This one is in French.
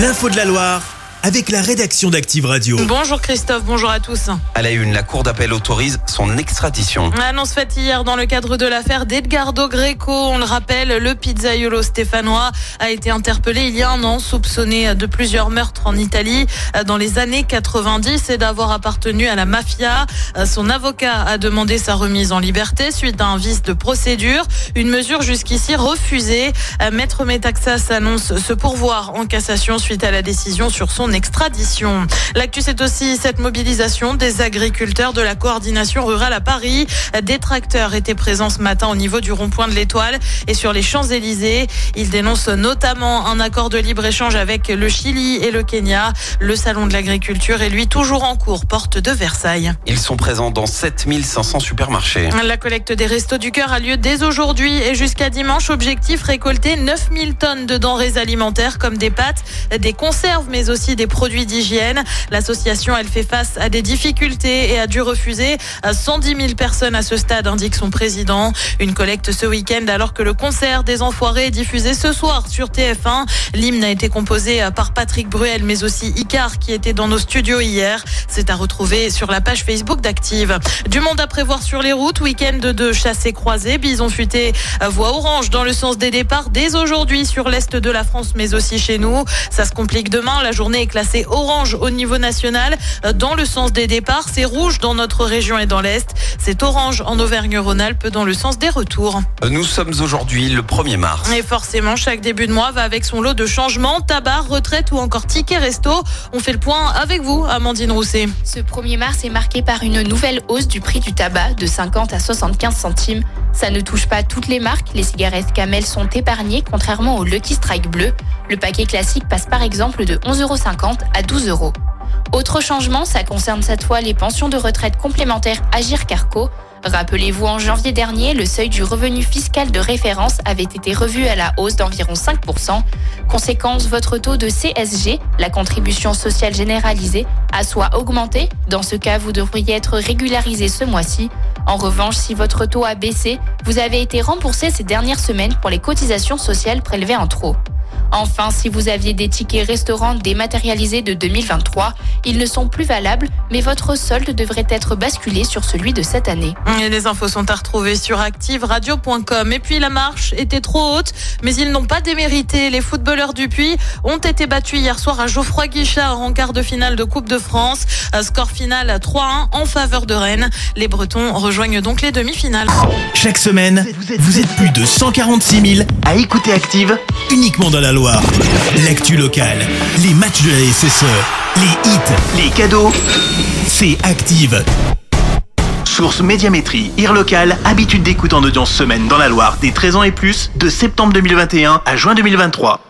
L'info de la Loire avec la rédaction d'Active Radio. Bonjour Christophe, bonjour à tous. À la une, la Cour d'appel autorise son extradition. Annonce faite hier dans le cadre de l'affaire d'Edgardo Greco. On le rappelle, le pizzaiolo stéphanois a été interpellé il y a un an, soupçonné de plusieurs meurtres en Italie dans les années 90 et d'avoir appartenu à la mafia. Son avocat a demandé sa remise en liberté suite à un vice de procédure. Une mesure jusqu'ici refusée. Maître Metaxas annonce se pourvoir en cassation suite à la décision sur son extradition. L'actu, c'est aussi cette mobilisation des agriculteurs de la coordination rurale à Paris. Des tracteurs étaient présents ce matin au niveau du rond-point de l'Étoile et sur les Champs-Élysées. Ils dénoncent notamment un accord de libre-échange avec le Chili et le Kenya. Le salon de l'agriculture est lui toujours en cours, porte de Versailles. Ils sont présents dans 7500 supermarchés. La collecte des restos du cœur a lieu dès aujourd'hui et jusqu'à dimanche. Objectif récolter 9000 tonnes de denrées alimentaires comme des pâtes, des conserves, mais aussi des produits d'hygiène. L'association, elle fait face à des difficultés et a dû refuser 110 000 personnes à ce stade, indique son président. Une collecte ce week-end alors que le concert des Enfoirés est diffusé ce soir sur TF1. L'hymne a été composé par Patrick Bruel, mais aussi Icar qui était dans nos studios hier. C'est à retrouver sur la page Facebook d'Active. Du monde à prévoir sur les routes. Week-end de chassés croisés. Bison futé, voie orange dans le sens des départs dès aujourd'hui sur l'est de la France, mais aussi chez nous. Ça se complique demain. La journée classé orange au niveau national dans le sens des départs. C'est rouge dans notre région et dans l'Est. C'est orange en Auvergne-Rhône-Alpes dans le sens des retours. Nous sommes aujourd'hui le 1er mars. Et forcément, chaque début de mois va avec son lot de changements, tabac, retraite ou encore ticket resto. On fait le point avec vous, Amandine Rousset. Ce 1er mars est marqué par une nouvelle hausse du prix du tabac de 50 à 75 centimes. Ça ne touche pas toutes les marques. Les cigarettes Camel sont épargnées, contrairement au Lucky Strike bleu. Le paquet classique passe par exemple de 11,50 euros à 12 euros. Autre changement, ça concerne cette fois les pensions de retraite complémentaires Agir Carco. Rappelez-vous, en janvier dernier, le seuil du revenu fiscal de référence avait été revu à la hausse d'environ 5%. Conséquence, votre taux de CSG, la contribution sociale généralisée, a soit augmenté. Dans ce cas, vous devriez être régularisé ce mois-ci. En revanche, si votre taux a baissé, vous avez été remboursé ces dernières semaines pour les cotisations sociales prélevées en trop. Enfin, si vous aviez des tickets restaurants dématérialisés de 2023, ils ne sont plus valables, mais votre solde devrait être basculé sur celui de cette année. Et les infos sont à retrouver sur activeradio.com. Et puis la marche était trop haute, mais ils n'ont pas démérité. Les footballeurs du Puy ont été battus hier soir à Geoffroy Guichard en quart de finale de Coupe de France. Score final 3-1 en faveur de Rennes. Les Bretons rejoignent donc les demi-finales. Chaque semaine, vous êtes plus de 146 000 à écouter Active uniquement dans la L'actu locale, les matchs de la SSE, les hits, les cadeaux, c'est Active. Source Médiamétrie, IR local, habitude d'écoute en audience semaine dans la Loire des 13 ans et plus, de septembre 2021 à juin 2023.